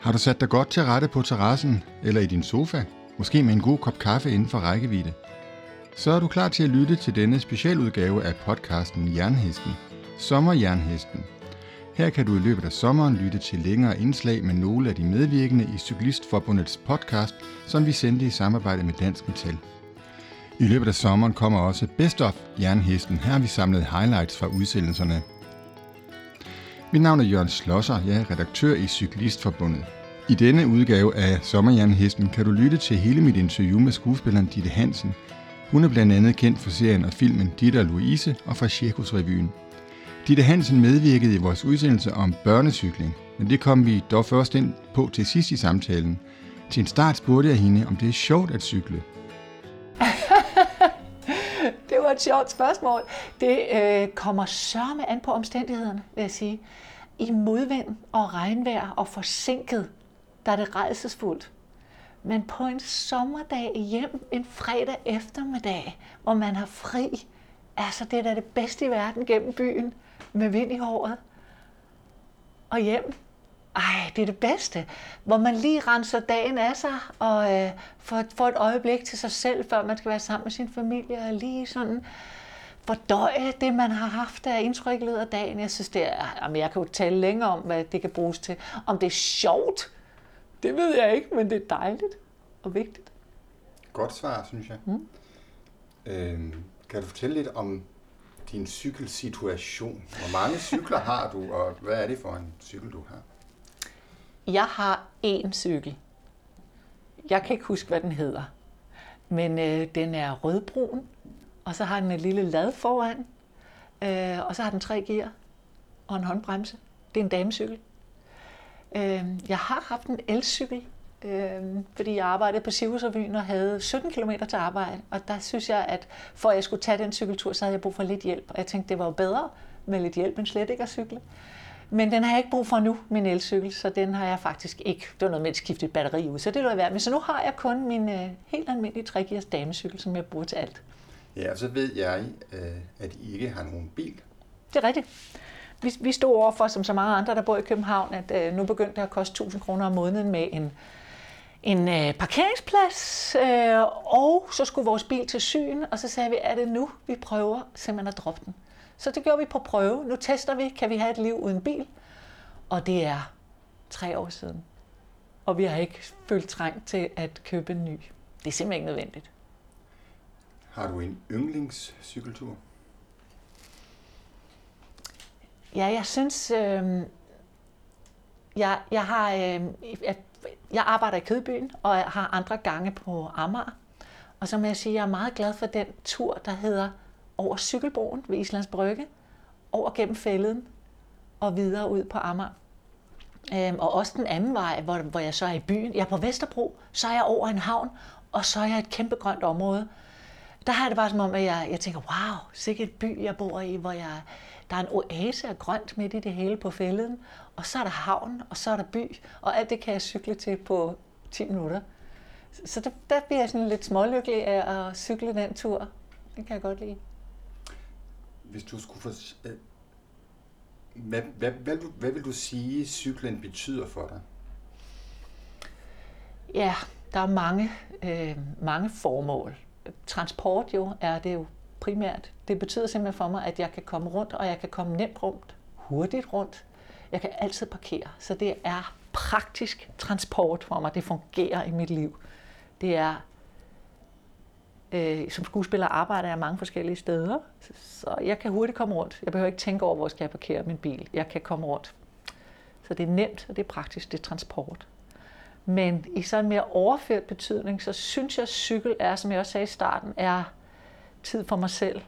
Har du sat dig godt til rette på terrassen eller i din sofa, måske med en god kop kaffe inden for rækkevidde? Så er du klar til at lytte til denne specialudgave af podcasten Jernhesten, Sommerjernhesten. Her kan du i løbet af sommeren lytte til længere indslag med nogle af de medvirkende i Cyklistforbundets podcast, som vi sendte i samarbejde med Dansk Metal. I løbet af sommeren kommer også Best of Jernhesten. Her har vi samlet highlights fra udsendelserne. Mit navn er Jørgen Slosser, jeg er redaktør i Cyklistforbundet. I denne udgave af Sommerjernhesten kan du lytte til hele mit interview med skuespilleren Ditte Hansen. Hun er blandt andet kendt for serien og filmen Ditte og Louise og fra Cirkusrevyen. Ditte Hansen medvirkede i vores udsendelse om børnecykling, men det kom vi dog først ind på til sidst i samtalen. Til en start spurgte jeg hende, om det er sjovt at cykle. det var et sjovt spørgsmål. Det øh, kommer sørme an på omstændighederne, vil jeg sige. I modvind og regnvejr og forsinket, der er det redselsfuldt. Men på en sommerdag hjem en fredag eftermiddag, hvor man har fri, altså det er da det bedste i verden gennem byen med vind i håret. Og hjem. Ej, det er det bedste. Hvor man lige renser dagen af sig og øh, får, får et øjeblik til sig selv, før man skal være sammen med sin familie og lige sådan fordøje det, man har haft af indtryk i løbet af dagen. Jeg synes, det er, jamen jeg kan jo tale længere om, hvad det kan bruges til. Om det er sjovt, det ved jeg ikke, men det er dejligt og vigtigt. Godt svar, synes jeg. Mm. Øhm, kan du fortælle lidt om din cykelsituation? Hvor mange cykler har du, og hvad er det for en cykel, du har? Jeg har én cykel. Jeg kan ikke huske, hvad den hedder. Men øh, den er rødbrun, og så har den en lille lad foran, øh, og så har den tre gear og en håndbremse. Det er en damecykel. Øh, jeg har haft en elcykel, øh, fordi jeg arbejdede på Sivhusrevyen og havde 17 km til arbejde. Og der synes jeg, at for at jeg skulle tage den cykeltur, så havde jeg brug for lidt hjælp. Og jeg tænkte, det var jo bedre med lidt hjælp end slet ikke at cykle. Men den har jeg ikke brug for nu, min elcykel, så den har jeg faktisk ikke. Det var noget med at skifte et batteri ud, så det var værd. Men så nu har jeg kun min øh, helt almindelige 3 damecykel, som jeg bruger til alt. Ja, og så ved jeg, øh, at I ikke har nogen bil. Det er rigtigt. Vi, vi stod overfor, som så mange andre, der bor i København, at øh, nu begyndte det at koste 1000 kroner om måneden med en, en øh, parkeringsplads, øh, og så skulle vores bil til syn, og så sagde vi, er det nu, vi prøver simpelthen at droppe den. Så det gjorde vi på prøve. Nu tester vi, kan vi have et liv uden bil? Og det er tre år siden. Og vi har ikke følt trang til at købe en ny. Det er simpelthen ikke nødvendigt. Har du en yndlingscykeltur? Ja, jeg synes, øh, jeg, jeg har, øh, jeg, jeg arbejder i Kødbyen, og jeg har andre gange på Amager. Og så må jeg sige, at jeg er meget glad for den tur, der hedder over cykelbroen ved Islands Brygge, over gennem fælden og videre ud på Amager. Øhm, og også den anden vej, hvor, hvor jeg så er i byen. Jeg er på Vesterbro, så er jeg over en havn, og så er jeg et kæmpe grønt område. Der har jeg det bare som om, at jeg, jeg tænker, wow, sikkert et by, jeg bor i, hvor jeg, der er en oase af grønt midt i det hele på fælden, og så er der havn, og så er der by, og alt det kan jeg cykle til på 10 minutter. Så der, der bliver jeg sådan lidt smålykkelig af at cykle den tur. Det kan jeg godt lide. Hvis du skulle få... Hvad, hvad, hvad, hvad vil du sige, cyklen betyder for dig? Ja, der er mange, øh, mange formål. Transport jo er det jo primært. Det betyder simpelthen for mig, at jeg kan komme rundt, og jeg kan komme nemt rundt, hurtigt rundt. Jeg kan altid parkere, så det er praktisk transport for mig. Det fungerer i mit liv. Det er Øh, som skuespiller arbejder jeg mange forskellige steder, så jeg kan hurtigt komme rundt. Jeg behøver ikke tænke over, hvor skal jeg parkere min bil. Jeg kan komme rundt. Så det er nemt, og det er praktisk, det er transport. Men i sådan mere overført betydning, så synes jeg, at cykel er, som jeg også sagde i starten, er tid for mig selv.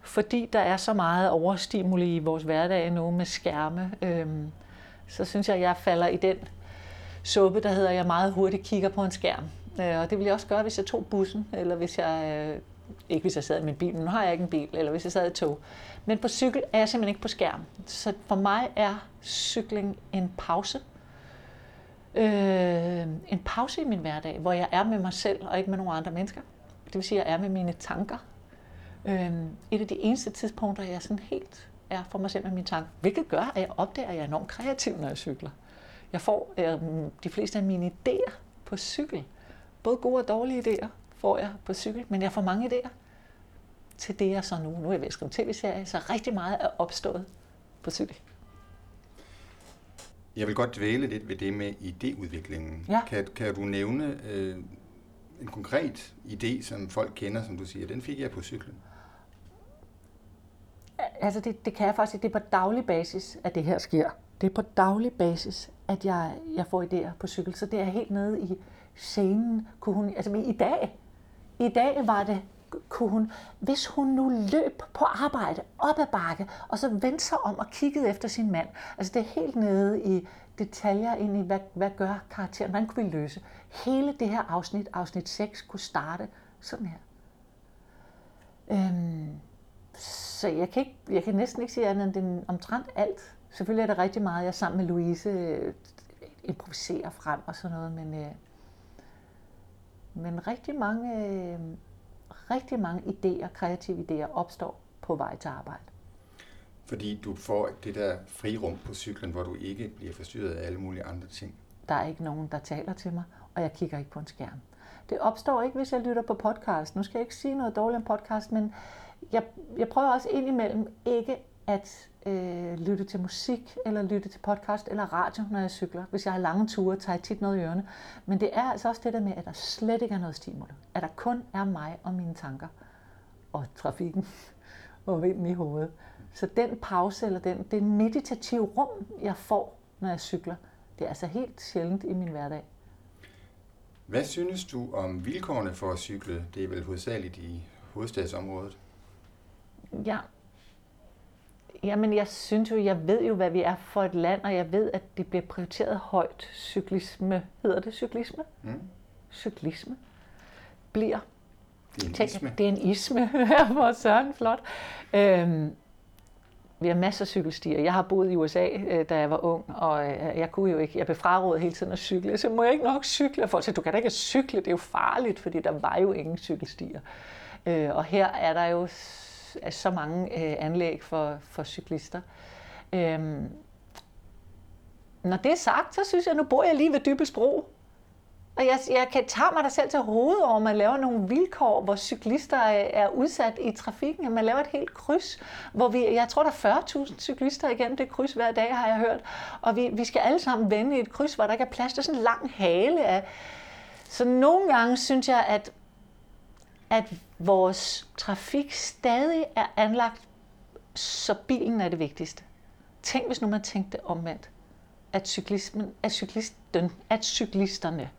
Fordi der er så meget overstimuli i vores hverdag nu med skærme, øhm, så synes jeg, at jeg falder i den suppe, der hedder, at jeg meget hurtigt kigger på en skærm. Øh, og det ville jeg også gøre, hvis jeg tog bussen, eller hvis jeg, øh, ikke hvis jeg sad i min bil, men nu har jeg ikke en bil, eller hvis jeg sad i tog. Men på cykel er jeg simpelthen ikke på skærm. Så for mig er cykling en pause. Øh, en pause i min hverdag, hvor jeg er med mig selv og ikke med nogen andre mennesker. Det vil sige, at jeg er med mine tanker. Øh, et af de eneste tidspunkter, jeg sådan helt er for mig selv med mine tanker, hvilket gør, at jeg opdager, at jeg er enormt kreativ, når jeg cykler. Jeg får øh, de fleste af mine idéer på cykel. Både gode og dårlige idéer får jeg på cykel, men jeg får mange idéer til det, jeg så nu. Nu er jeg ved at skrive tv-serie, så rigtig meget er opstået på cykel. Jeg vil godt dvæle lidt ved det med idéudviklingen. Ja. Kan, kan du nævne øh, en konkret idé, som folk kender, som du siger, den fik jeg på cyklen? Altså det, det kan jeg faktisk Det er på daglig basis, at det her sker. Det er på daglig basis, at jeg, jeg får idéer på cykel. Så det er helt nede i scenen. Kunne hun, altså i dag, i dag var det, kunne hun, hvis hun nu løb på arbejde op ad bakke, og så vendte sig om og kiggede efter sin mand. Altså det er helt nede i detaljer ind i, hvad, hvad gør karakteren, hvordan kunne vi løse. Hele det her afsnit, afsnit 6, kunne starte sådan her. Øhm, så jeg kan, ikke, jeg kan næsten ikke sige andet end den omtrent alt. Selvfølgelig er det rigtig meget, jeg sammen med Louise øh, improviserer frem og sådan noget, men, øh, men rigtig mange, øh, rigtig mange idéer, kreative idéer opstår på vej til arbejde. Fordi du får det der frirum på cyklen, hvor du ikke bliver forstyrret af alle mulige andre ting. Der er ikke nogen, der taler til mig, og jeg kigger ikke på en skærm. Det opstår ikke, hvis jeg lytter på podcast. Nu skal jeg ikke sige noget dårligt om podcast, men jeg, jeg prøver også indimellem ikke at øh, lytte til musik, eller lytte til podcast eller radio, når jeg cykler. Hvis jeg har lange ture, tager jeg tit noget i ørene. Men det er altså også det der med, at der slet ikke er noget stimuli. At der kun er mig og mine tanker. Og trafikken og vinden i hovedet. Så den pause, eller den, det meditative rum, jeg får, når jeg cykler, det er altså helt sjældent i min hverdag. Hvad synes du om vilkårene for at cykle? Det er vel hovedsageligt i hovedstadsområdet. Ja. Jamen, jeg synes jo, jeg ved jo, hvad vi er for et land, og jeg ved, at det bliver prioriteret højt. Cyklisme, hedder det cyklisme? Mm. Cyklisme bliver. Det er en Tænk, isme. det er en isme. Hvor søren flot. Øhm, vi har masser af cykelstier. Jeg har boet i USA, øh, da jeg var ung, og øh, jeg kunne jo ikke, jeg blev frarådet hele tiden at cykle. Så må jeg ikke nok cykle. Og folk sagde, du kan da ikke cykle, det er jo farligt, fordi der var jo ingen cykelstier. Øh, og her er der jo så mange øh, anlæg for, for cyklister. Øhm, når det er sagt, så synes jeg, nu bor jeg lige ved Dybelsbro. Og jeg, jeg kan tage mig der selv til hovedet over, at man laver nogle vilkår, hvor cyklister er, er udsat i trafikken. At man laver et helt kryds, hvor vi, jeg tror, der er 40.000 cyklister igennem det kryds hver dag, har jeg hørt. Og vi, vi skal alle sammen vende i et kryds, hvor der ikke er plads til sådan en lang hale af. Så nogle gange synes jeg, at, at vores trafik stadig er anlagt, så bilen er det vigtigste. Tænk, hvis nu man tænkte omvendt, at, cyklismen, at, cyklisten, at cyklisterne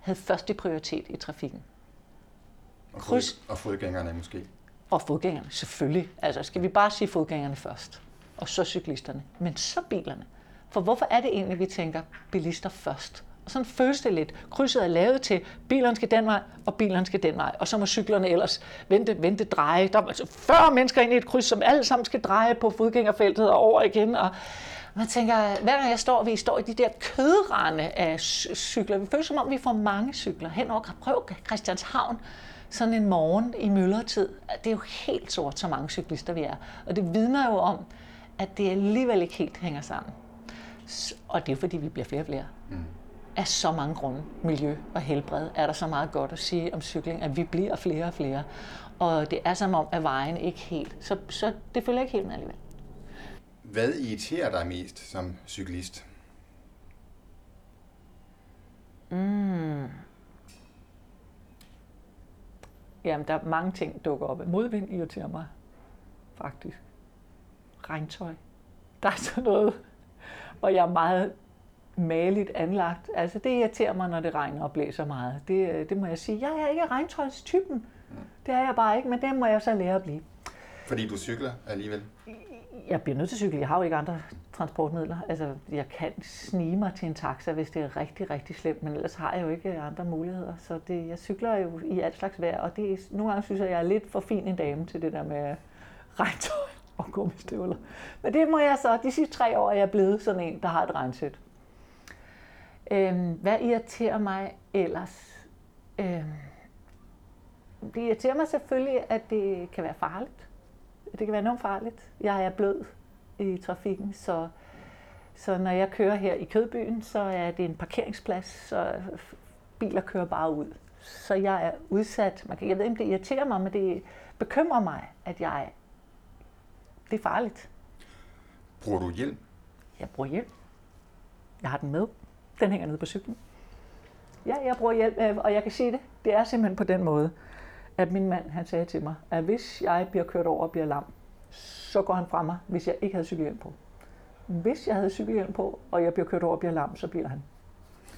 havde første prioritet i trafikken. Og, kryds. fod, og fodgængerne måske. Og fodgængerne, selvfølgelig. Altså, skal vi bare sige fodgængerne først, og så cyklisterne, men så bilerne. For hvorfor er det egentlig, vi tænker bilister først? Og sådan føles det lidt. Krydset er lavet til, bilerne skal den vej, og bilerne skal den vej. Og så må cyklerne ellers vente, vente, dreje. Der er altså 40 mennesker ind i et kryds, som alle sammen skal dreje på fodgængerfeltet og over igen. Og man tænker, hver gang jeg står, vi står i de der kødrende af cykler. Vi føler som om, vi får mange cykler hen over. Prøv Christianshavn sådan en morgen i myldretid. Det er jo helt sort, så mange cyklister vi er. Og det vidner jo om, at det alligevel ikke helt hænger sammen. Og det er fordi, vi bliver flere og flere. Mm. Af så mange grunde, miljø og helbred, er der så meget godt at sige om cykling, at vi bliver flere og flere. Og det er som om, at vejen ikke helt. Så, så det følger ikke helt med alligevel. Hvad irriterer dig mest som cyklist? Jamen, der er mange ting, der dukker op. Modvind irriterer mig, faktisk. Regntøj. Der er sådan noget, hvor jeg er meget maligt anlagt. Altså, det irriterer mig, når det regner og blæser meget. Det, det må jeg sige. Jeg er ikke regntøjstypen. Det er jeg bare ikke, men det må jeg så lære at blive. Fordi du cykler alligevel. Jeg bliver nødt til at cykle. Jeg har jo ikke andre transportmidler. Altså, jeg kan snige mig til en taxa, hvis det er rigtig, rigtig slemt, men ellers har jeg jo ikke andre muligheder. Så det, jeg cykler jo i alt slags vejr, og det er, nogle gange synes jeg, jeg er lidt for fin en dame til det der med regntøj og gummistøvler. Men det må jeg så, de sidste tre år er jeg blevet sådan en, der har et regnsæt. Øhm, hvad irriterer mig ellers? Øhm, det irriterer mig selvfølgelig, at det kan være farligt. Det kan være enormt farligt. Jeg er blød i trafikken, så, så når jeg kører her i Kødbyen, så er det en parkeringsplads, så biler kører bare ud. Så jeg er udsat. Man kan, jeg ved ikke, om det irriterer mig, men det bekymrer mig, at jeg det er farligt. Bruger du hjelm? Jeg bruger hjelm. Jeg har den med. Den hænger nede på cyklen. Ja, jeg bruger hjelm, øh, og jeg kan sige det. Det er simpelthen på den måde, at min mand han sagde til mig, at hvis jeg bliver kørt over og bliver lam, så går han fra mig, hvis jeg ikke havde cykelhjelm på. Hvis jeg havde cykelhjelm på, og jeg bliver kørt over og bliver lam, så bliver han.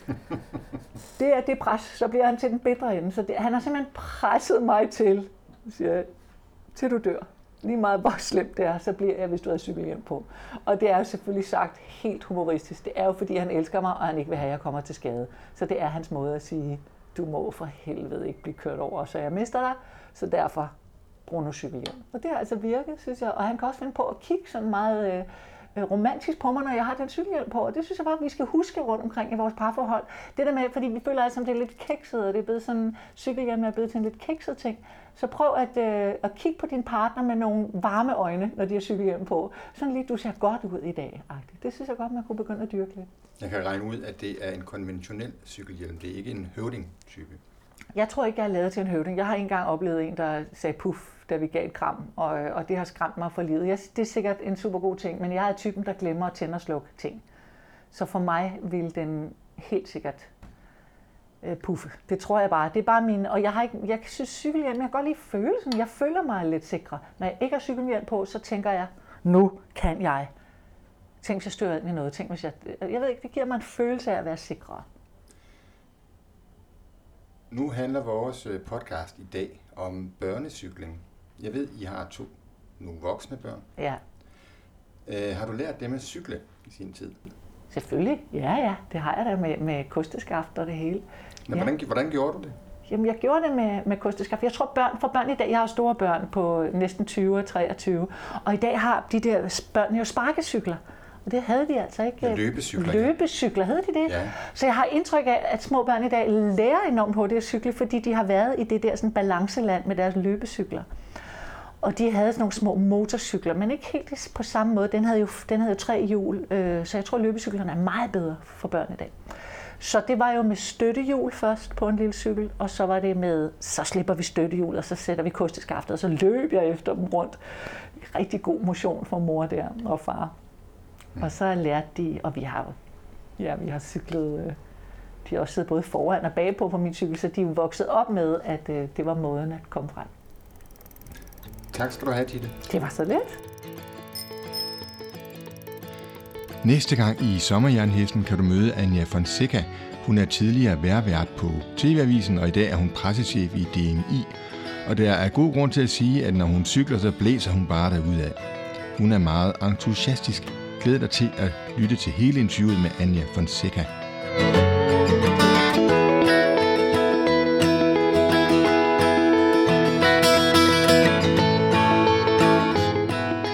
det er det pres, så bliver han til den bedre ende. Så det, han har simpelthen presset mig til, siger, til du dør lige meget hvor slemt det er, så bliver jeg, hvis du har cykelhjelm på. Og det er jo selvfølgelig sagt helt humoristisk. Det er jo fordi, han elsker mig, og han ikke vil have, at jeg kommer til skade. Så det er hans måde at sige, du må for helvede ikke blive kørt over, så jeg mister dig. Så derfor brug nu cykelhjelm. Og det har altså virket, synes jeg. Og han kan også finde på at kigge sådan meget øh, øh romantisk på mig, når jeg har den cykelhjelm på. Og det synes jeg bare, vi skal huske rundt omkring i vores parforhold. Det der med, fordi vi føler altså, at det er lidt kikset, og det er blevet sådan, cykelhjelm er blevet til en lidt kikset ting. Så prøv at, øh, at kigge på din partner med nogle varme øjne, når de har cykelhjelm på. Sådan lige, du ser godt ud i dag. -agtigt. Det synes jeg godt, man kunne begynde at dyrke lidt. Jeg kan regne ud, at det er en konventionel cykelhjelm. Det er ikke en høvding-type. Jeg tror ikke, jeg er lavet til en høvding. Jeg har engang oplevet en, der sagde puff da vi gav et kram, og, og det har skræmt mig for livet. Jeg, det er sikkert en super god ting, men jeg er typen, der glemmer at tænde og slukke ting. Så for mig vil den helt sikkert øh, puffe. Det tror jeg bare. Det er bare min, og jeg, har ikke, jeg synes cykelhjelm, jeg kan godt lide følelsen. Jeg føler mig lidt sikre. Når jeg ikke har cykelhjelm på, så tænker jeg, nu kan jeg. Tænk, hvis jeg støder ind i noget. Tænk, hvis jeg, jeg ved ikke, det giver mig en følelse af at være sikrere. Nu handler vores øh, podcast i dag om børnecykling. Jeg ved, I har to nogle voksne børn. Ja. Øh, har du lært dem at cykle i sin tid? Selvfølgelig, ja ja, det har jeg da med, med kosteskaft og det hele. Men ja. hvordan, hvordan gjorde du det? Jamen, jeg gjorde det med, med kosteskaft. Jeg tror, børn, for børn i dag, jeg har store børn på næsten 20 og 23, og i dag har de der børn jo sparkecykler. Og det havde de altså ikke. Ja, løbecykler. Løbecykler, havde de det? Ja. Så jeg har indtryk af, at små børn i dag lærer enormt hurtigt at cykle, fordi de har været i det der sådan balanceland med deres løbecykler. Og de havde sådan nogle små motorcykler, men ikke helt på samme måde. Den havde jo, den havde jo tre hjul, øh, så jeg tror, at løbecyklerne er meget bedre for børn i dag. Så det var jo med støttehjul først på en lille cykel, og så var det med, så slipper vi støttehjul, og så sætter vi kosteskaftet, og så løb jeg efter dem rundt. Rigtig god motion for mor der og far. Og så lærte de, og vi har ja, vi har cyklet, øh, de har også siddet både foran og bagpå på min cykel, så de er vokset op med, at øh, det var måden at komme frem. Tak skal du have, Titte. Det var så let. Næste gang i Sommerjernhesten kan du møde Anja Fonseca. Hun er tidligere værvært på TV-avisen, og i dag er hun pressechef i DMI. Og der er god grund til at sige, at når hun cykler, så blæser hun bare af. Hun er meget entusiastisk. Glæd dig til at lytte til hele interviewet med Anja Fonseca.